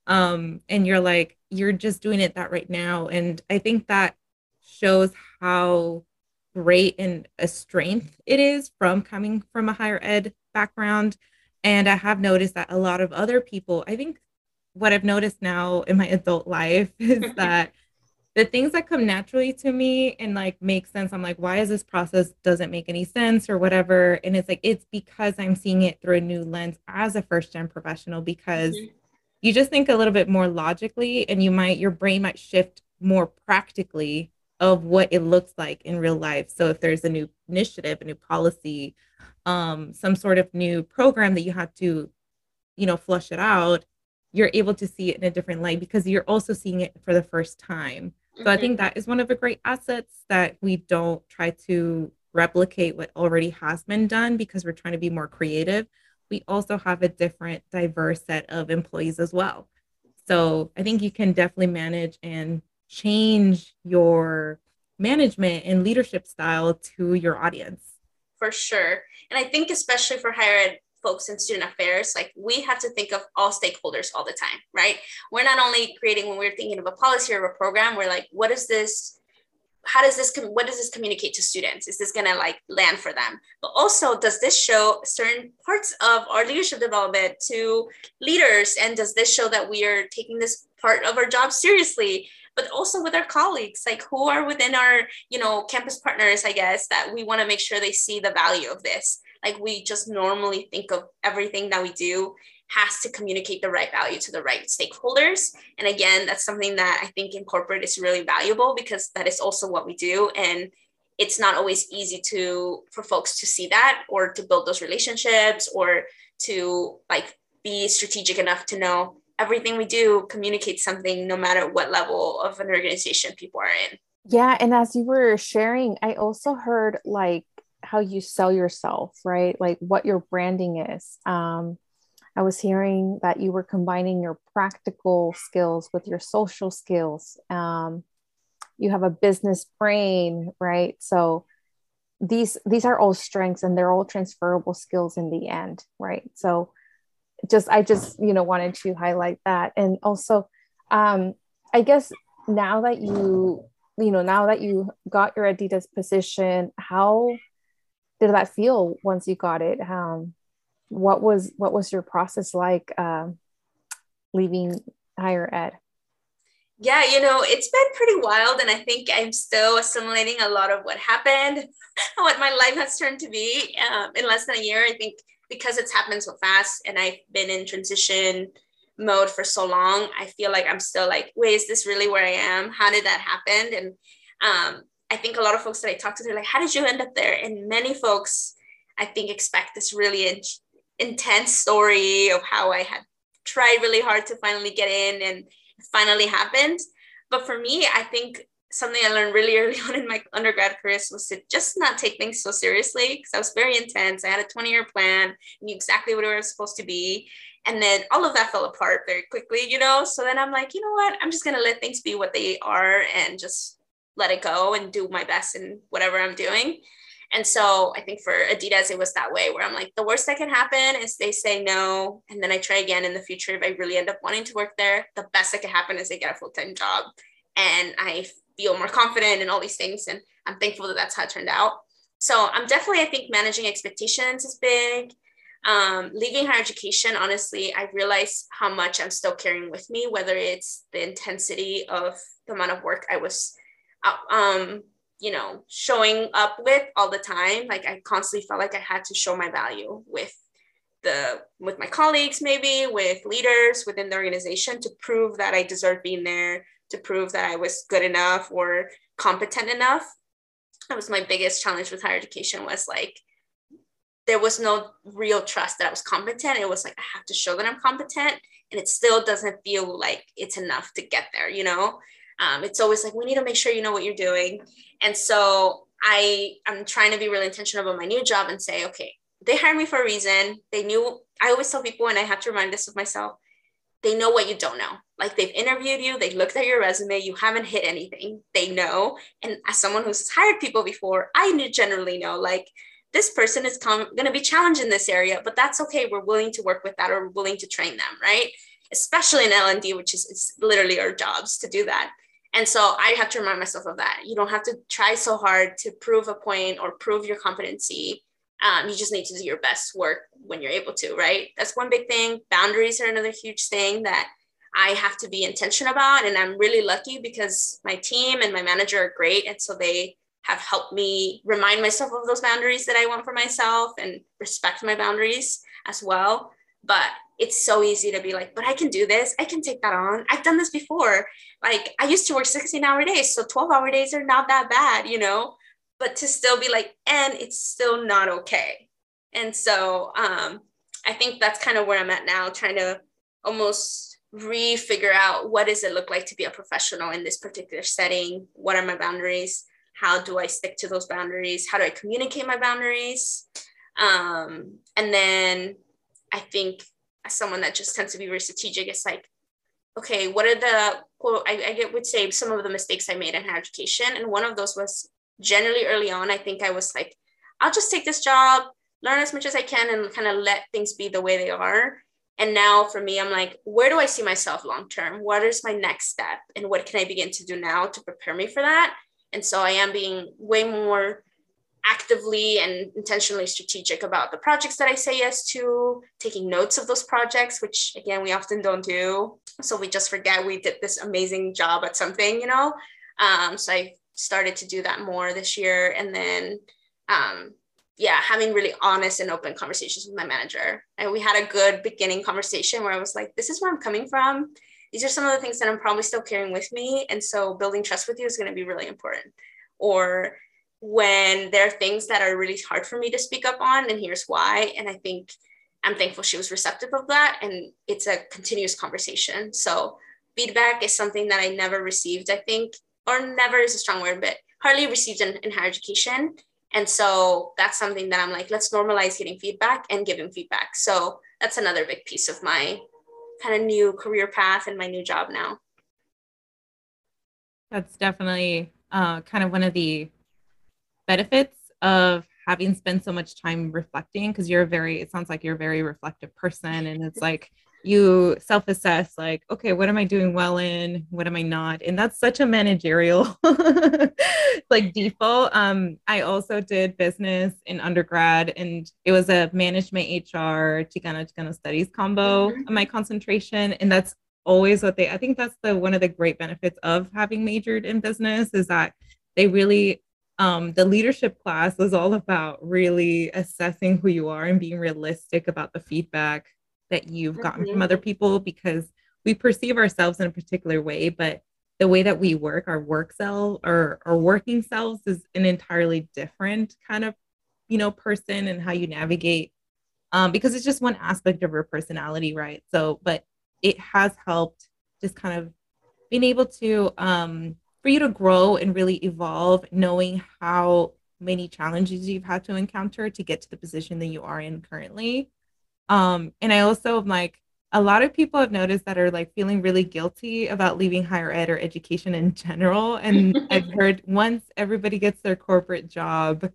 Um, and you're like, you're just doing it that right now. And I think that shows how great and a strength it is from coming from a higher ed background. And I have noticed that a lot of other people, I think what I've noticed now in my adult life *laughs* is *laughs* that the things that come naturally to me and like make sense i'm like why is this process doesn't make any sense or whatever and it's like it's because i'm seeing it through a new lens as a first gen professional because mm-hmm. You just think a little bit more logically and you might your brain might shift more practically of what it looks like in real life so if there's a new initiative a new policy um, some sort of new program that you have to you know flush it out you're able to see it in a different light because you're also seeing it for the first time so mm-hmm. I think that is one of the great assets that we don't try to replicate what already has been done because we're trying to be more creative. We also have a different, diverse set of employees as well. So I think you can definitely manage and change your management and leadership style to your audience. For sure. And I think, especially for higher ed folks in student affairs, like we have to think of all stakeholders all the time, right? We're not only creating when we're thinking of a policy or a program, we're like, what is this? How does this, com- what does this communicate to students? Is this gonna like land for them? But also, does this show certain parts of our leadership development to leaders? And does this show that we are taking this part of our job seriously? but also with our colleagues like who are within our you know campus partners i guess that we want to make sure they see the value of this like we just normally think of everything that we do has to communicate the right value to the right stakeholders. And again, that's something that I think in corporate is really valuable because that is also what we do. And it's not always easy to for folks to see that or to build those relationships or to like be strategic enough to know everything we do communicates something no matter what level of an organization people are in. Yeah. And as you were sharing, I also heard like how you sell yourself, right? Like what your branding is. Um, I was hearing that you were combining your practical skills with your social skills. Um, you have a business brain, right? So these these are all strengths and they're all transferable skills in the end, right? So just I just you know wanted to highlight that, and also um, I guess now that you you know now that you got your Adidas position, how did that feel once you got it? Um, what was what was your process like um, leaving higher ed? Yeah, you know, it's been pretty wild, and I think I'm still assimilating a lot of what happened, *laughs* what my life has turned to be um, in less than a year. I think because it's happened so fast, and I've been in transition mode for so long, I feel like I'm still like, wait, is this really where I am? How did that happen? And um, I think a lot of folks that I talk to, they're like, how did you end up there? And many folks, I think, expect this really intense story of how I had tried really hard to finally get in and finally happened. But for me, I think something I learned really *laughs* early on in my undergrad career was to just not take things so seriously because I was very intense. I had a 20 year plan, knew exactly what it was supposed to be. And then all of that fell apart very quickly, you know? So then I'm like, you know what? I'm just going to let things be what they are and just let it go and do my best in whatever I'm doing. And so I think for Adidas, it was that way where I'm like, the worst that can happen is they say no. And then I try again in the future. If I really end up wanting to work there, the best that can happen is they get a full time job. And I feel more confident and all these things. And I'm thankful that that's how it turned out. So I'm definitely, I think managing expectations is big. Um, leaving higher education, honestly, I realized how much I'm still carrying with me, whether it's the intensity of the amount of work I was uh, um, you know, showing up with all the time. Like I constantly felt like I had to show my value with the with my colleagues, maybe with leaders within the organization to prove that I deserved being there, to prove that I was good enough or competent enough. That was my biggest challenge with higher education was like there was no real trust that I was competent. It was like I have to show that I'm competent and it still doesn't feel like it's enough to get there, you know? Um, it's always like we need to make sure you know what you're doing. And so i i'm trying to be really intentional about my new job and say okay they hired me for a reason. They knew i always tell people and i have to remind this of myself they know what you don't know. Like they've interviewed you they looked at your resume you haven't hit anything. They know. And as someone who's hired people before i generally know like this person is com- going to be challenged in this area but that's okay. We're willing to work with that or willing to train them right? Especially in l&d which is it's literally our jobs to do that and so I have to remind myself of that. You don't have to try so hard to prove a point or prove your competency. Um, you just need to do your best work when you're able to, right? That's one big thing. Boundaries are another huge thing that I have to be intentional about. And I'm really lucky because my team and my manager are great. And so they have helped me remind myself of those boundaries that I want for myself and respect my boundaries as well. But it's so easy to be like, but I can do this. I can take that on. I've done this before. Like I used to work 16 hour days. So 12 hour days are not that bad, you know, but to still be like, and it's still not okay. And so um, I think that's kind of where I'm at now, trying to almost re-figure out what does it look like to be a professional in this particular setting? What are my boundaries? How do I stick to those boundaries? How do I communicate my boundaries? Um, and then I think as someone that just tends to be very strategic, it's like, okay, what are the quote? I, I get would say some of the mistakes I made in higher education, and one of those was generally early on. I think I was like, I'll just take this job, learn as much as I can, and kind of let things be the way they are. And now for me, I'm like, where do I see myself long term? What is my next step? And what can I begin to do now to prepare me for that? And so I am being way more actively and intentionally strategic about the projects that I say yes to, taking notes of those projects, which again, we often don't do. So we just forget we did this amazing job at something, you know? Um, so I started to do that more this year. And then, um, yeah, having really honest and open conversations with my manager. And we had a good beginning conversation where I was like, this is where I'm coming from. These are some of the things that I'm probably still carrying with me. And so building trust with you is going to be really important. Or when there are things that are really hard for me to speak up on and here's why. And i think i'm thankful she was receptive of that and it's a continuous conversation. So feedback is something that i never received i think or never is a strong word but hardly received in, in higher education. And so that's something that i'm like let's normalize getting feedback and giving feedback. So that's another big piece of my kind of new career path and my new job now. That's definitely uh, kind of one of the benefits of having spent so much time reflecting because you're a very it sounds like you're a very reflective person and it's like you self-assess like okay what am i doing well in? What am i not? And that's such a managerial *laughs* like default. Um i also did business in undergrad and it was a management hr chicano chicano studies combo mm-hmm. my concentration and that's always what they i think that's the one of the great benefits of having majored in business is that they really um, the leadership class was all about really assessing who you are and being realistic about the feedback that you've gotten mm-hmm. from other people because we perceive ourselves in a particular way, but the way that we work, our work self or our working selves is an entirely different kind of, you know, person and how you navigate um, because it's just one aspect of your personality, right? So, but it has helped just kind of being able to um, for you to grow and really evolve, knowing how many challenges you've had to encounter to get to the position that you are in currently. Um, and I also am like, a lot of people have noticed that are like feeling really guilty about leaving higher ed or education in general. And *laughs* I've heard once everybody gets their corporate job,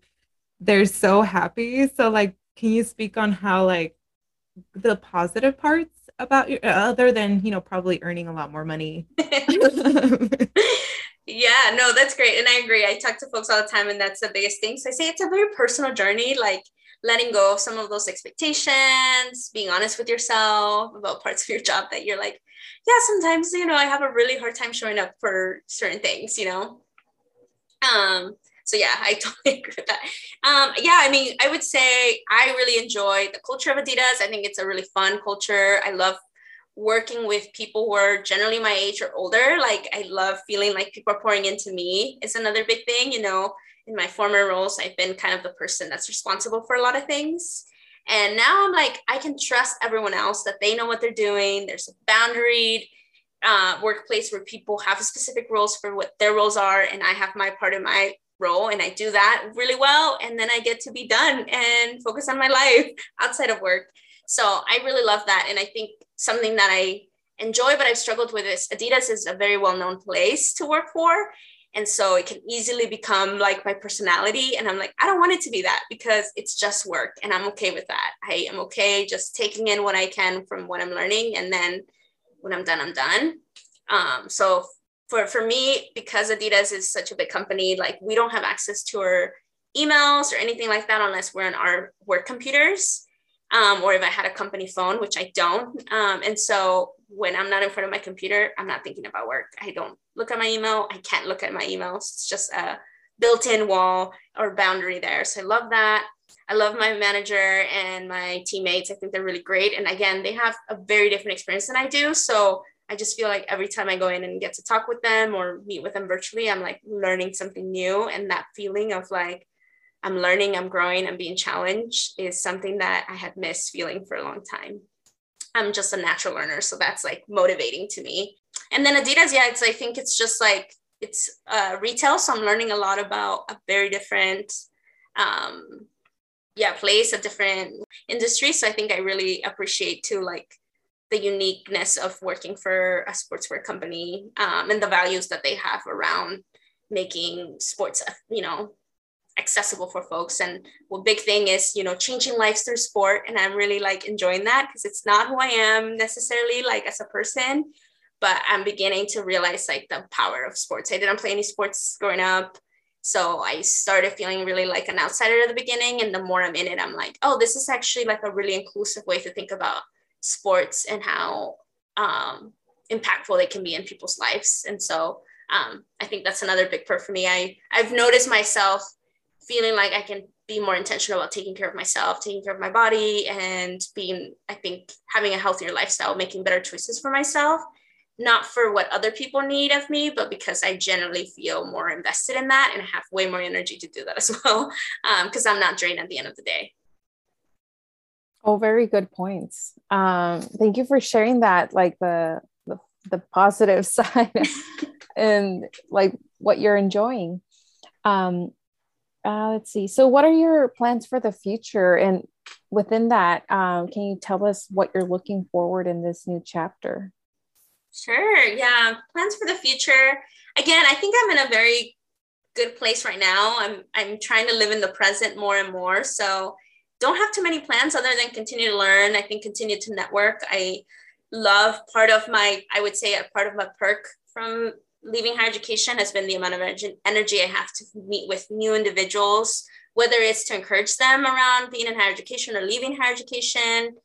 they're so happy. So, like, can you speak on how, like, the positive parts about your other than, you know, probably earning a lot more money? *laughs* *laughs* yeah, no, that's great. And I agree. I talk to folks all the time, and that's the biggest thing. So I say it's a very personal journey. Like, letting go of some of those expectations, being honest with yourself about parts of your job that you're like, yeah, sometimes, you know, I have a really hard time showing up for certain things, you know? Um, so yeah, I *laughs* totally agree with that. Um, yeah, I mean, I would say I really enjoy the culture of Adidas. I think it's a really fun culture. I love working with people who are generally my age or older. Like I love feeling like people are pouring into me is another big thing, you know in my former roles, I've been kind of the person that's responsible for a lot of things. And now I'm like, I can trust everyone else that they know what they're doing. There's a boundaried uh, workplace where people have specific roles for what their roles are, and I have my part of my role, and I do that really well. And then I get to be done and focus on my life *laughs* outside of work. So I really love that. And I think something that I enjoy, but I've struggled with is Adidas is a very well known place to work for. And so it can easily become like my personality. And I'm like, I don't want it to be that because it's just work. And I'm okay with that. I am okay just taking in what I can from what I'm learning. And then when I'm done, I'm done. Um, so for, for me, because Adidas is such a big company, like we don't have access to our emails or anything like that unless we're on our work computers. Um, or if I had a company phone, which I don't. Um, and so when I'm not in front of my computer, I'm not thinking about work. I don't look at my email. I can't look at my emails. It's just a built in wall or boundary there. So I love that. I love my manager and my teammates. I think they're really great. And again, they have a very different experience than I do. So I just feel like every time I go in and get to talk with them or meet with them virtually, I'm like learning something new. And that feeling of like, I'm learning, I'm growing, I'm being challenged is something that I have missed feeling for a long time. I'm just a natural learner. So that's like motivating to me. And then Adidas, yeah, it's, I think it's just like, it's uh, retail. So I'm learning a lot about a very different, um, yeah, place, a different industry. So I think I really appreciate too, like the uniqueness of working for a sportswear company um, and the values that they have around making sports, you know, accessible for folks. And one big thing is you know changing lives through sport. And i'm really like enjoying that because it's not who i am necessarily like as a person but i'm beginning to realize like the power of sports. I didn't play any sports growing up so i started feeling really like an outsider at the beginning. And the more i'm in it i'm like oh this is actually like a really inclusive way to think about sports and how um, impactful they can be in people's lives. And so um, i think that's another big part for me. I i've noticed myself feeling like I can be more intentional about taking care of myself, taking care of my body, and being, I think, having a healthier lifestyle, making better choices for myself, not for what other people need of me, but because I generally feel more invested in that and have way more energy to do that as *laughs* well, because um, I'm not drained at the end of the day. Oh, very good points. Um, thank you for sharing that, like the the, the positive *laughs* side *laughs* and like what you're enjoying. Um, uh, let's see. So, what are your plans for the future? And within that, um, can you tell us what you're looking forward in this new chapter? Sure. Yeah. Plans for the future. Again, I think I'm in a very good place right now. I'm I'm trying to live in the present more and more. So don't have too many plans other than continue to learn. I think continue to network. I love part of my, I would say a part of my perk from leaving higher education has been the amount of energy I have to meet with new individuals, whether it's to encourage them around being in higher education or leaving higher education.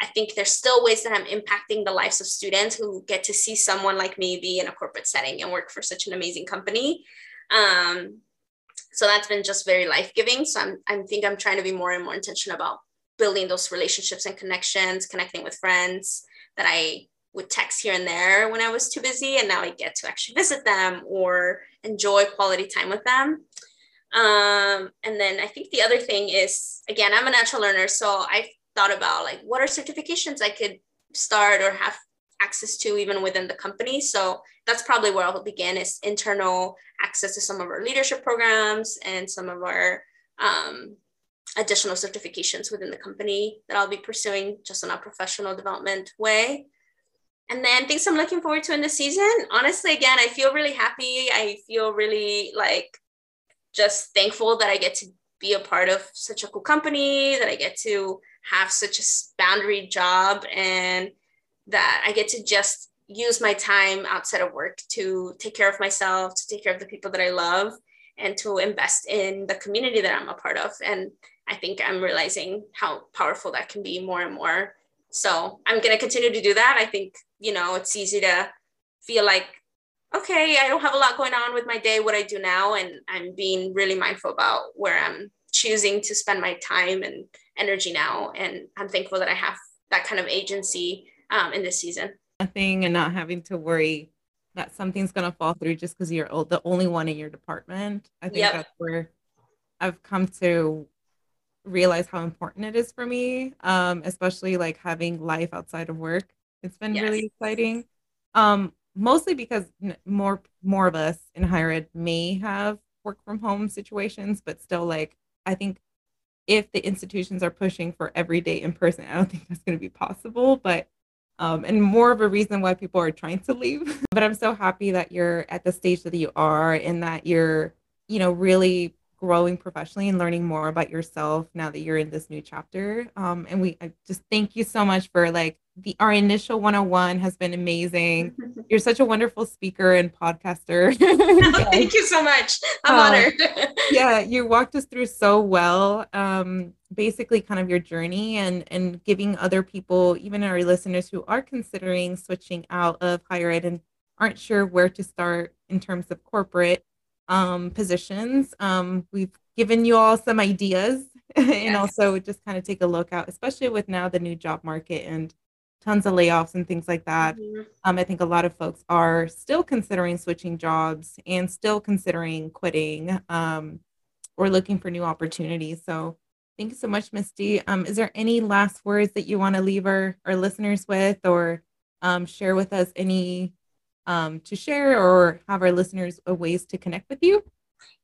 I think there's still ways that I'm impacting the lives of students who get to see someone like me be in a corporate setting and work for such an amazing company. Um, so that's been just very life giving. So I'm, I think I'm trying to be more and more intentional about building those relationships and connections, connecting with friends that I would text here and there when I was too busy. And now I get to actually visit them or enjoy quality time with them. Um, and then I think the other thing is, again, I'm a natural learner. So I thought about like, what are certifications I could start or have access to even within the company. So that's probably where I'll begin is internal access to some of our leadership programs and some of our um, additional certifications within the company that I'll be pursuing just in a professional development way. And then things I'm looking forward to in the season. Honestly, again, I feel really happy. I feel really like just thankful that I get to be a part of such a cool company, that I get to have such a boundary job, and that I get to just use my time outside of work to take care of myself, to take care of the people that I love, and to invest in the community that I'm a part of. And I think I'm realizing how powerful that can be more and more. So I'm going to continue to do that. I think, you know, it's easy to feel like, okay, I don't have a lot going on with my day, what I do now. And I'm being really mindful about where I'm choosing to spend my time and energy now. And I'm thankful that I have that kind of agency um, in this season. Nothing and not having to worry that something's going to fall through just because you're the only one in your department. I think yep. that's where I've come to realize how important it is for me, um, especially like having life outside of work. It's been yes. really exciting. Um, mostly because more more of us in higher ed may have work from home situations, but still like I think if the institutions are pushing for every day in person, I don't think that's going to be possible. But um, and more of a reason why people are trying to leave. *laughs* but I'm so happy that you're at the stage that you are and that you're, you know, really growing professionally and learning more about yourself now that you're in this new chapter. Um, and we I just thank you so much for like the our initial 101 has been amazing. *laughs* You're such a wonderful speaker and podcaster. *laughs* thank you so much. I'm um, honored. *laughs* yeah, you walked us through so well. Um, basically kind of your journey and and giving other people, even our listeners who are considering switching out of higher ed and aren't sure where to start in terms of corporate um, positions. Um, we've given you all some ideas *laughs* and yes. also just kind of take a look out, especially with now the new job market and tons of layoffs and things like that. Mm-hmm. Um, I think a lot of folks are still considering switching jobs and still considering quitting um, or looking for new opportunities. So thank you so much, Mitzi. Um, is there any last words that you want to leave our, our listeners with or um, share with us any um, to share or have our listeners a ways to connect with you?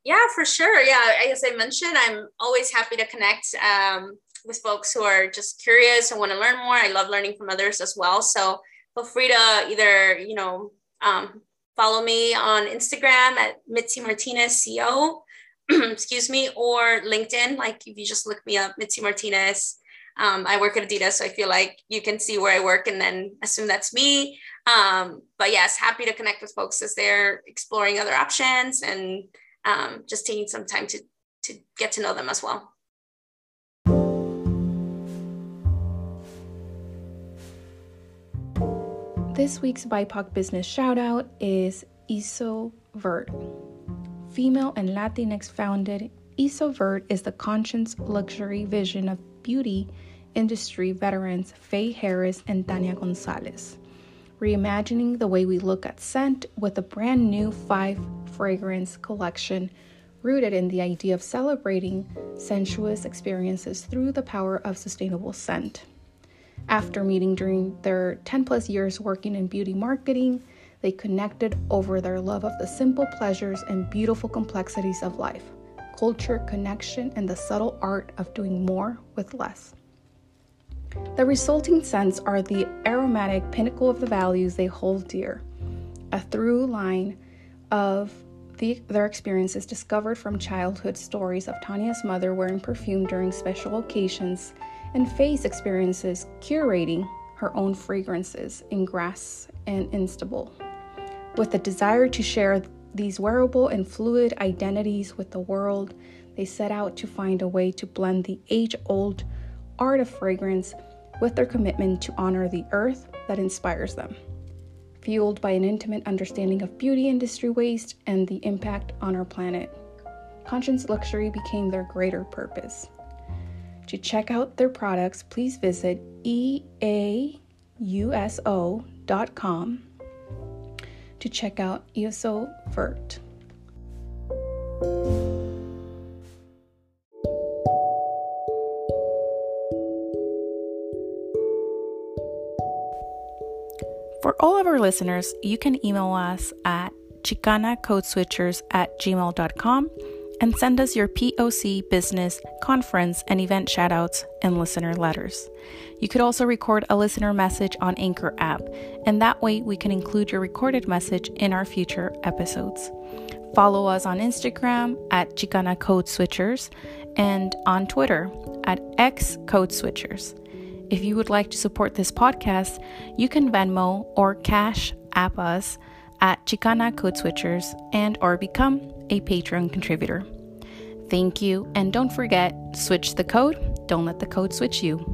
Yeah, for sure. Yeah, as I mentioned, I'm always happy to connect um, with folks who are just curious and want to learn more. I love learning from others as well. So feel free to either, you know, um, follow me on Instagram at Mitzi Martinez CO, *clears throat* excuse me, or LinkedIn. Like if you just look me up, Mitzi Martinez. Um, I work at Adidas, so I feel like you can see where I work and then assume that's me. Um, but yes, happy to connect with folks as they're exploring other options and um, just taking some time to, to get to know them as well. This week's BIPOC business shout out is Iso Vert. Female and Latinx founded, Iso Vert is the conscious luxury vision of beauty industry veterans Faye Harris and Tanya Gonzalez reimagining the way we look at scent with a brand new five fragrance collection rooted in the idea of celebrating sensuous experiences through the power of sustainable scent. After meeting during their 10 plus years working in beauty marketing, they connected over their love of the simple pleasures and beautiful complexities of life, culture, connection, and the subtle art of doing more with less. The resulting scents are the aromatic pinnacle of the values they hold dear, a through line of the, their experiences discovered from childhood stories of Tanya's mother wearing perfume during special occasions and Faye's experiences curating her own fragrances in Grasse and Istanbul. With the desire to share these wearable and fluid identities with the world, they set out to find a way to blend the age old art of fragrance with their commitment to honor the earth that inspires them. Fueled by an intimate understanding of beauty industry waste and the impact on our planet, Conscience Luxury became their greater purpose. To check out their products, please visit eauso.com to check out ESO Vert. For all of our listeners, you can email us at chicanacodeswitchers at gmail.com and send us your POC business, conference, and event shoutouts and listener letters. You could also record a listener message on Anchor app, and that way we can include your recorded message in our future episodes. Follow us on Instagram at Chicana Code Switchers and on Twitter at X Code Switchers. If you would like to support this podcast, you can Venmo or Cash App us at Chicana Code Switchers and or become a Patreon contributor. Thank you, and don't forget, switch the code, don't let the code switch you.